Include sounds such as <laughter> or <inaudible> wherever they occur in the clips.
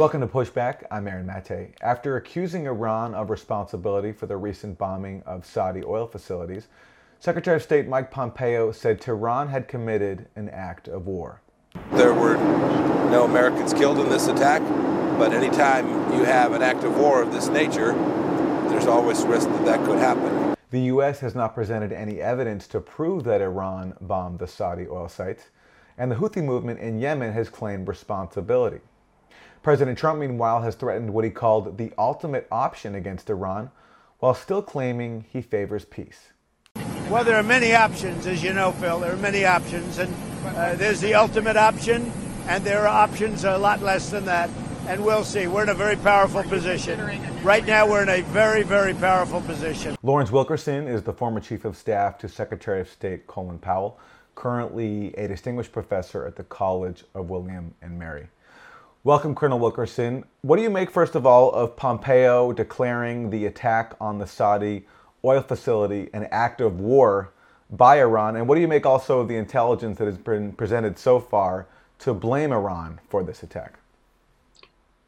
Welcome to Pushback. I'm Aaron Mate. After accusing Iran of responsibility for the recent bombing of Saudi oil facilities, Secretary of State Mike Pompeo said Tehran had committed an act of war. There were no Americans killed in this attack, but anytime you have an act of war of this nature, there's always risk that that could happen. The U.S. has not presented any evidence to prove that Iran bombed the Saudi oil sites, and the Houthi movement in Yemen has claimed responsibility. President Trump, meanwhile, has threatened what he called the ultimate option against Iran, while still claiming he favors peace. Well, there are many options, as you know, Phil. There are many options, and uh, there's the ultimate option, and there are options a lot less than that. And we'll see. We're in a very powerful position. Right now, we're in a very, very powerful position. Lawrence Wilkerson is the former chief of staff to Secretary of State Colin Powell, currently a distinguished professor at the College of William and Mary. Welcome, Colonel Wilkerson. What do you make, first of all, of Pompeo declaring the attack on the Saudi oil facility an act of war by Iran? And what do you make also of the intelligence that has been presented so far to blame Iran for this attack?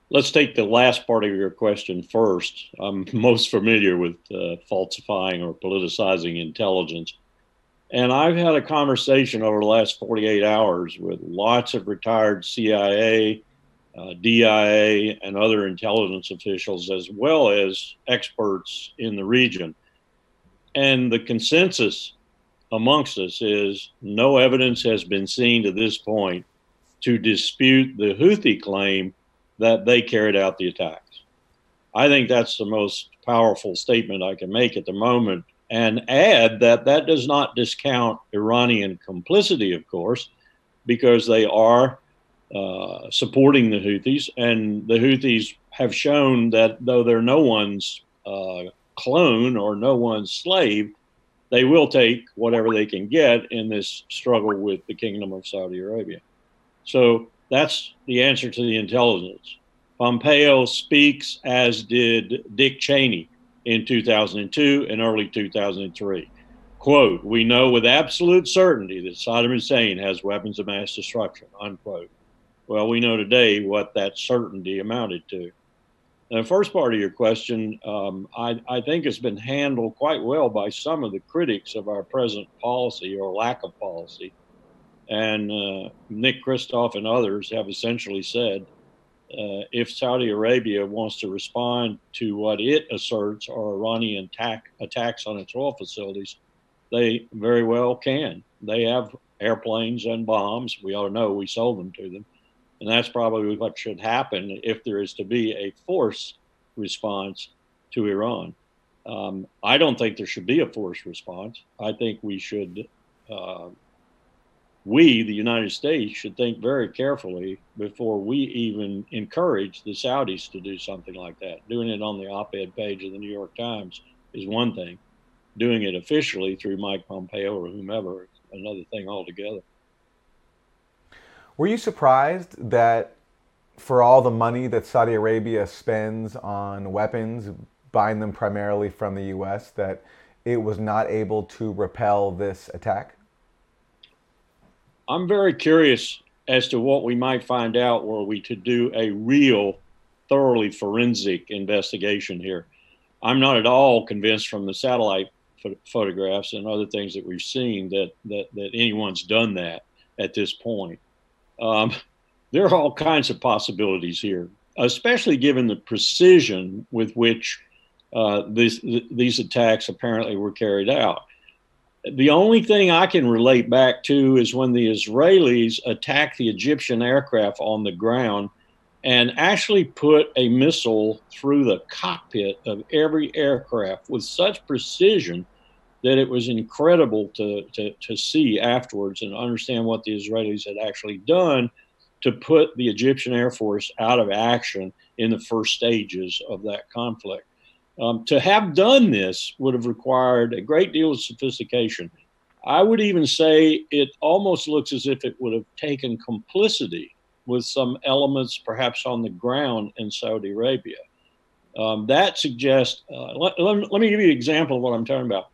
Let's take the last part of your question first. I'm <laughs> most familiar with uh, falsifying or politicizing intelligence. And I've had a conversation over the last 48 hours with lots of retired CIA, uh, DIA, and other intelligence officials, as well as experts in the region. And the consensus amongst us is no evidence has been seen to this point to dispute the Houthi claim that they carried out the attacks. I think that's the most powerful statement I can make at the moment. And add that that does not discount Iranian complicity, of course, because they are uh, supporting the Houthis, and the Houthis have shown that though they're no one's uh, clone or no one's slave, they will take whatever they can get in this struggle with the Kingdom of Saudi Arabia. So that's the answer to the intelligence. Pompeo speaks as did Dick Cheney in 2002 and early 2003. Quote, we know with absolute certainty that Saddam Hussein has weapons of mass destruction, unquote. Well, we know today what that certainty amounted to. the first part of your question, um, I, I, think has been handled quite well by some of the critics of our present policy or lack of policy. And uh, Nick Kristof and others have essentially said uh, if Saudi Arabia wants to respond to what it asserts are Iranian attack, attacks on its oil facilities, they very well can. They have airplanes and bombs. We to know we sold them to them. And that's probably what should happen if there is to be a force response to Iran. Um, I don't think there should be a force response. I think we should, uh, we, the United States, should think very carefully before we even encourage the Saudis to do something like that. Doing it on the op ed page of the New York Times is one thing, doing it officially through Mike Pompeo or whomever is another thing altogether. Were you surprised that for all the money that Saudi Arabia spends on weapons, buying them primarily from the U.S., that it was not able to repel this attack? I'm very curious as to what we might find out were we to do a real, thoroughly forensic investigation here. I'm not at all convinced from the satellite ph- photographs and other things that we've seen that, that, that anyone's done that at this point. Um, there are all kinds of possibilities here, especially given the precision with which uh, these, these attacks apparently were carried out. The only thing I can relate back to is when the Israelis attacked the Egyptian aircraft on the ground and actually put a missile through the cockpit of every aircraft with such precision that it was incredible to, to, to see afterwards and understand what the Israelis had actually done to put the Egyptian Air Force out of action in the first stages of that conflict. Um, to have done this would have required a great deal of sophistication. I would even say it almost looks as if it would have taken complicity with some elements perhaps on the ground in Saudi Arabia. Um, that suggests, uh, let, let, let, me give you an example of what I'm talking about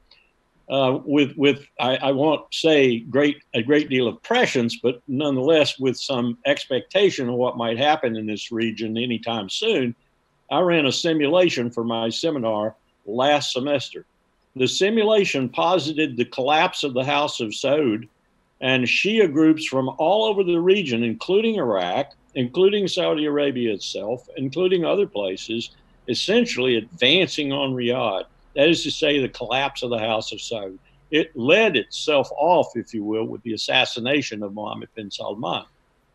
uh, with with I, I, won't say great a great deal of prescience, but nonetheless with some expectation of what might happen in this region anytime soon. I ran a simulation for my seminar last semester. The simulation posited the collapse of the House of Saud and Shia groups from all over the region, including Iraq, including Saudi Arabia itself, including other places, essentially advancing on Riyadh. That is to say, the collapse of the House of Saud. It led itself off, if you will, with the assassination of Mohammed bin Salman,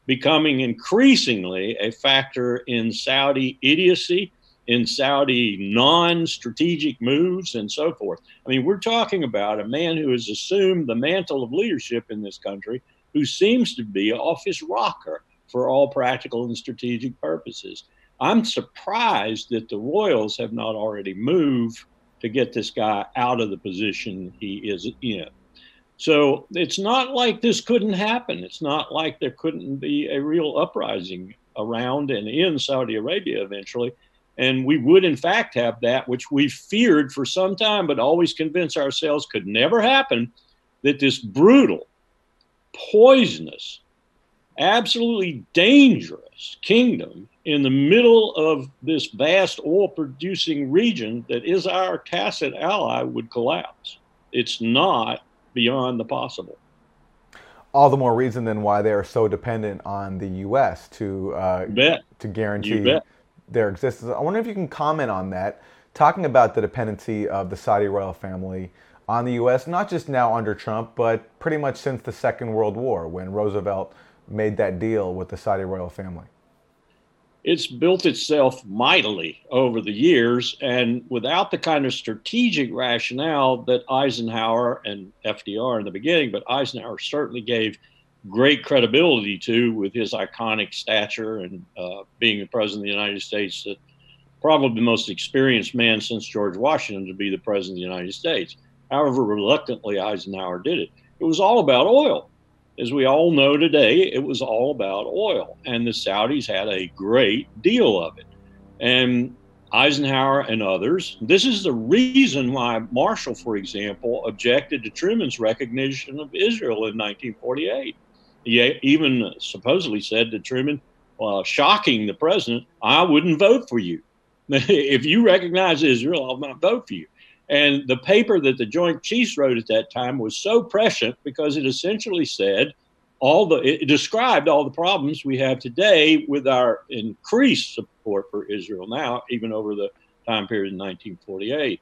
becoming increasingly a factor in Saudi idiocy, in Saudi non strategic moves, and so forth. I mean, we're talking about a man who has assumed the mantle of leadership in this country, who seems to be off his rocker for all practical and strategic purposes. I'm surprised that the Royals have not already moved to get this guy out of the position he is in. So it's not like this couldn't happen. It's not like there couldn't be a real uprising around and in Saudi Arabia eventually. And we would, in fact, have that, which we feared for some time, but always convinced ourselves could never happen that this brutal, poisonous, absolutely dangerous kingdom in the middle of this vast oil producing region that is our tacit ally would collapse. It's not beyond the possible. All the more reason then why they are so dependent on the U.S. to uh, to guarantee their existence. I wonder if you can comment on that, talking about the dependency of the Saudi royal family on the U.S. Not just now under Trump, but pretty much since the Second World War when Roosevelt made that deal with the Saudi royal family? It's built itself mightily over the years, and without the kind of strategic rationale that Eisenhower and FDR in the beginning, but Eisenhower certainly gave great credibility to with his iconic stature and uh, being the president of the United States, that probably the most experienced man since George Washington to be the president of the United States. However reluctantly Eisenhower did it, it was all about oil as we all know today, it was all about oil, and the Saudis had a great deal of it. And Eisenhower and others, this is the reason why Marshall, for example, objected to Truman's recognition of Israel in 1948. He even supposedly said to Truman, well, shocking the president, I wouldn't vote for you. <laughs> if you recognize Israel, I'll not vote for you. And the paper that the Joint Chiefs wrote at that time was so prescient because it essentially said all the it described all the problems we have today with our increased support for Israel now, even over the time period in 1948.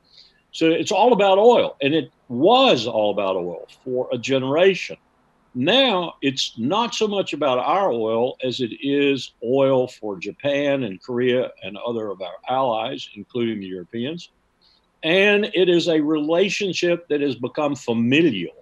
So it's all about oil, and it was all about oil for a generation. Now it's not so much about our oil as it is oil for Japan and Korea and other of our allies, including the Europeans and it is a relationship that has become familial.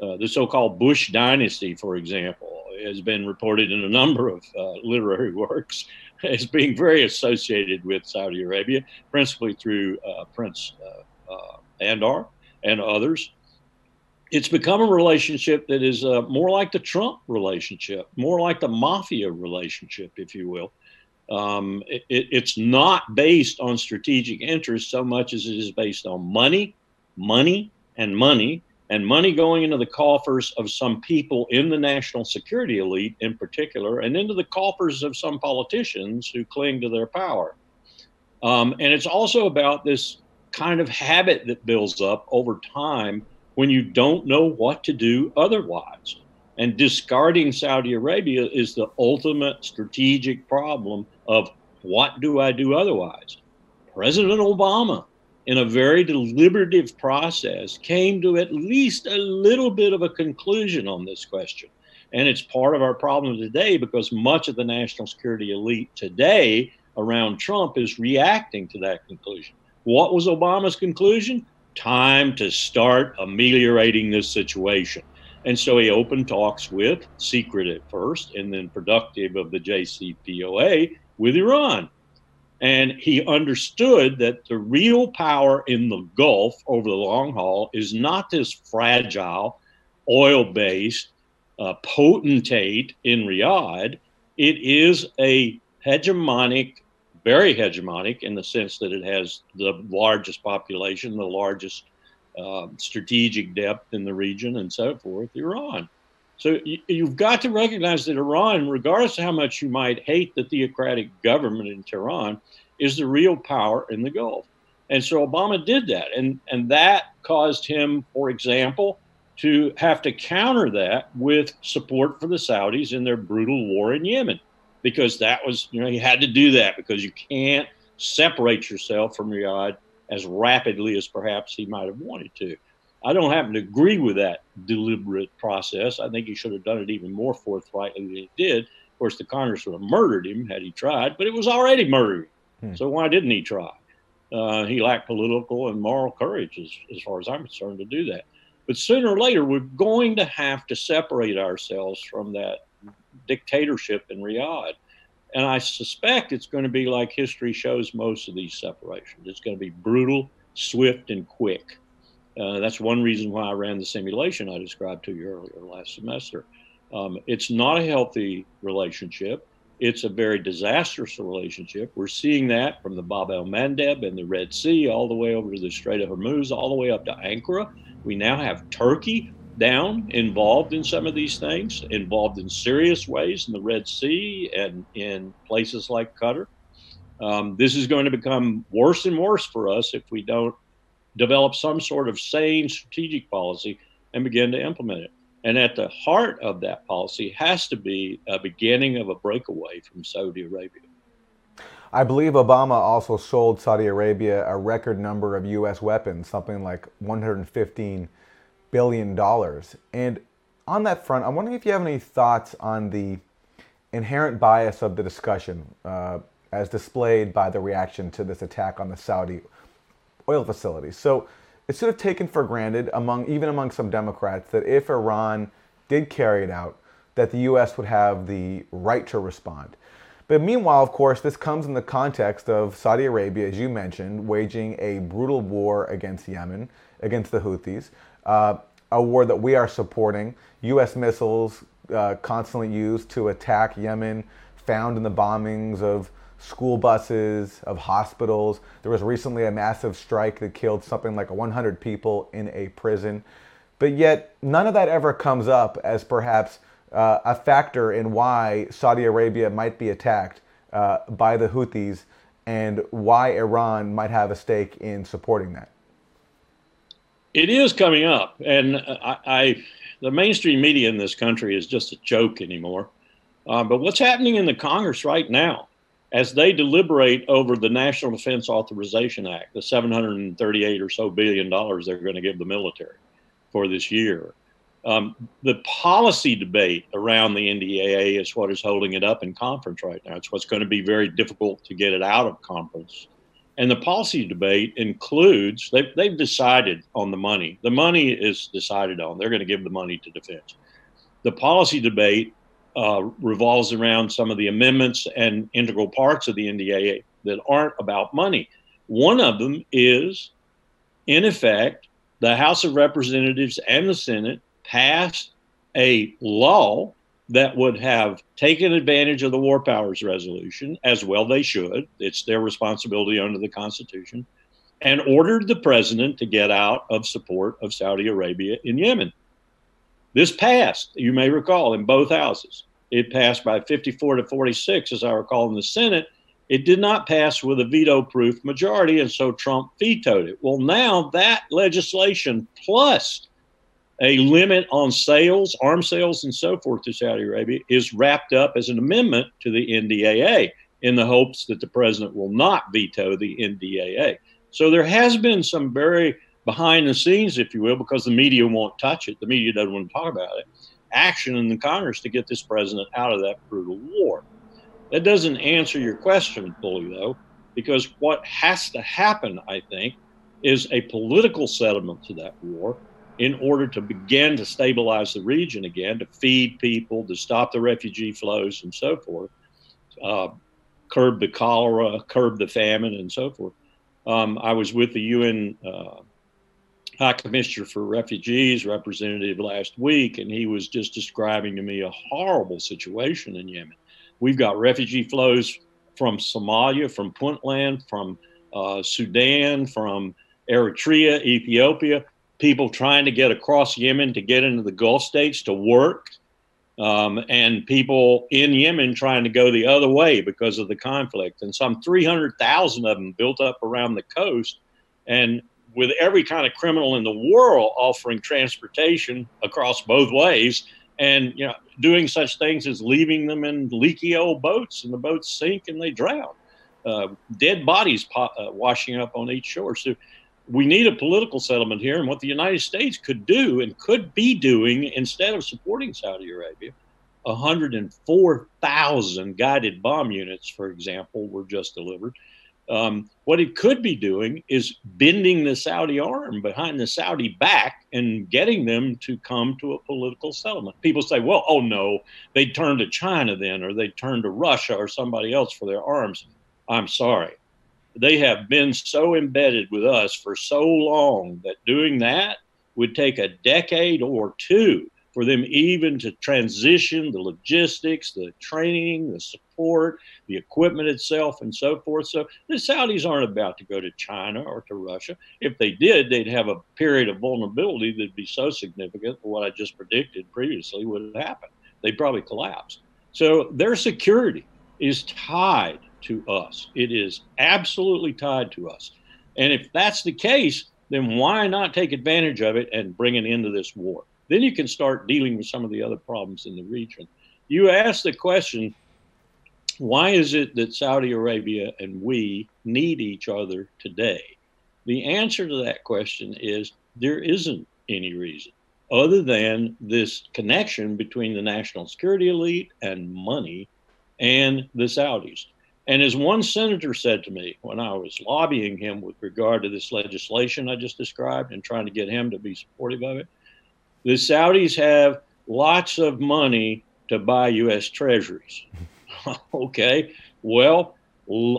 Uh, the so-called Bush dynasty, for example, has been reported in a number of uh, literary <laughs> works as being very associated with Saudi Arabia, principally through uh, Prince uh, uh, Bandar and others. It's become a relationship that is uh, more like the Trump relationship, more like the mafia relationship, if you will, um, it, it's not based on strategic interest so much as it is based on money, money, and money, and money going into the coffers of some people in the national security elite in particular, and into the coffers of some politicians who cling to their power. Um, and it's also about this kind of habit that builds up over time when you don't know what to do otherwise. And discarding Saudi Arabia is the ultimate strategic problem of what do I do otherwise? President Obama, in a very deliberative process, came to at least a little bit of a conclusion on this question. And it's part of our problem today because much of the national security elite today around Trump is reacting to that conclusion. What was Obama's conclusion? Time to start ameliorating this situation. And so he opened talks with, secret at first, and then productive of the JCPOA with Iran. And he understood that the real power in the Gulf over the long haul is not this fragile, oil based uh, potentate in Riyadh. It is a hegemonic, very hegemonic in the sense that it has the largest population, the largest uh, strategic depth in the region and so forth, Iran. So you, have got to recognize that Iran, regardless of how much you might hate the theocratic government in Tehran, is the real power in the Gulf. And so Obama did that. And, and that caused him, for example, to have to counter that with support for the Saudis in their brutal war in Yemen, because that was, you know, he had to do that because you can't separate yourself from Riyadh as rapidly as perhaps he might have wanted to. I don't happen to agree with that deliberate process. I think he should have done it even more forthrightly than he did. Of course, the Congress would have murdered him had he tried, but it was already murdering. Hmm. So why didn't he try? Uh, he lacked political and moral courage, as, as far as I'm concerned, to do that. But sooner or later, we're going to have to separate ourselves from that dictatorship in Riyadh. And I suspect it's going to be like history shows most of these separations. It's going to be brutal, swift, and quick. Uh, that's one reason why I ran the simulation I described to you earlier last semester. Um, it's not a healthy relationship. It's a very disastrous relationship. We're seeing that from the Bab el Mandeb and the Red Sea all the way over to the Strait of Hormuz, all the way up to Ankara. We now have Turkey down involved in some of these things, involved in serious ways in the Red Sea and in places like Qatar. Um, this is going to become worse and worse for us if we don't develop some sort of sane strategic policy and begin to implement it. And at the heart of that policy has to be a beginning of a breakaway from Saudi Arabia. I believe Obama also sold Saudi Arabia a record number of U.S. weapons, something like 115 billion dollars. And on that front, I'm wondering if you have any thoughts on the inherent bias of the discussion uh, as displayed by the reaction to this attack on the Saudi oil facilities. So it's sort of taken for granted among even among some Democrats that if Iran did carry it out, that the U.S. would have the right to respond. But meanwhile, of course, this comes in the context of Saudi Arabia, as you mentioned, waging a brutal war against Yemen, against the Houthis, uh, a war that we are supporting. U.S. missiles uh, constantly used to attack Yemen, found in the bombings of school buses, of hospitals. There was recently a massive strike that killed something like 100 people in a prison. But yet, none of that ever comes up as perhaps uh, a factor in why Saudi Arabia might be attacked uh, by the Houthis and why Iran might have a stake in supporting that. It is coming up, and I, I the mainstream media in this country is just a joke anymore. Uh, but what's happening in the Congress right now, as they deliberate over the National Defense Authorization Act, the 738 or so billion dollars they're going to give the military for this year, um, the policy debate around the NDAA is what is holding it up in conference right now. It's what's going to be very difficult to get it out of conference. And the policy debate includes they've, they've decided on the money. The money is decided on. They're going to give the money to defense. The policy debate uh, revolves around some of the amendments and integral parts of the NDAA that aren't about money. One of them is, in effect, the House of Representatives and the Senate passed a law that would have taken advantage of the War Powers Resolution, as well they should. It's their responsibility under the Constitution, and ordered the president to get out of support of Saudi Arabia in Yemen. This passed, you may recall, in both houses. It passed by 54 to 46, as I recall, in the Senate. It did not pass with a veto proof majority, and so Trump vetoed it. Well, now that legislation plus a limit on sales, arms sales, and so forth to Saudi Arabia is wrapped up as an amendment to the NDAA in the hopes that the president will not veto the NDAA. So there has been some very behind the scenes, if you will, because the media won't touch it. The media doesn't want to talk about it. Action in the Congress to get this president out of that brutal war. That doesn't answer your question fully, though, because what has to happen, I think, is a political settlement to that war in order to begin to stabilize the region again, to feed people, to stop the refugee flows, and so forth, uh, curb the cholera, curb the famine, and so forth. Um, I was with the UN uh, High Commissioner for Refugees representative last week, and he was just describing to me a horrible situation in Yemen. We've got refugee flows from Somalia, from Puntland, from uh, Sudan, from Eritrea, Ethiopia people trying to get across Yemen to get into the Gulf states to work, um, and people in Yemen trying to go the other way because of the conflict. And some 300,000 of them built up around the coast. And with every kind of criminal in the world offering transportation across both ways and you know doing such things as leaving them in leaky old boats and the boats sink and they drown. Uh, dead bodies po- uh, washing up on each shore. So we need a political settlement here and what the united states could do and could be doing instead of supporting saudi arabia. 104,000 guided bomb units, for example, were just delivered. Um, what it could be doing is bending the Saudi arm behind the Saudi back and getting them to come to a political settlement. People say, well, oh no, they'd turn to China then, or they'd turn to Russia or somebody else for their arms. I'm sorry. They have been so embedded with us for so long that doing that would take a decade or two for them even to transition the logistics, the training, the support, the equipment itself, and so forth. So the Saudis aren't about to go to China or to Russia. If they did, they'd have a period of vulnerability that'd be so significant that what I just predicted previously would happen. They'd probably collapse. So their security is tied to us. It is absolutely tied to us. And if that's the case, then why not take advantage of it and bring an end to this war? Then you can start dealing with some of the other problems in the region. You asked the question why is it that Saudi Arabia and we need each other today? The answer to that question is there isn't any reason other than this connection between the national security elite and money and the Saudis. And as one senator said to me when I was lobbying him with regard to this legislation I just described and trying to get him to be supportive of it, the Saudis have lots of money to buy U.S. treasuries. <laughs> okay, well,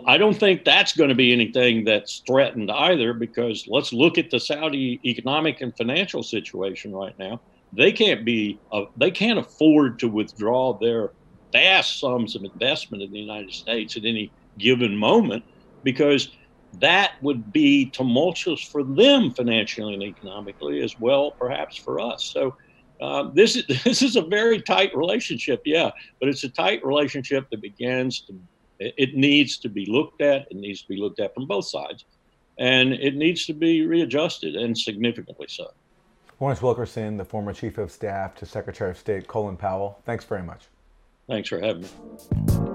I don't think that's going to be anything that's threatened either because let's look at the Saudi economic and financial situation right now. They can't be, uh, they can't afford to withdraw their vast sums of investment in the United States at any given moment because that would be tumultuous for them financially and economically as well, perhaps for us. So uh, this is <laughs> this is a very tight relationship, yeah, but it's a tight relationship that begins to it needs to be looked at. It needs to be looked at from both sides, and it needs to be readjusted and significantly so. Lawrence Wilkerson, the former chief of staff to Secretary of State Colin Powell. Thanks very much. Thanks for having me.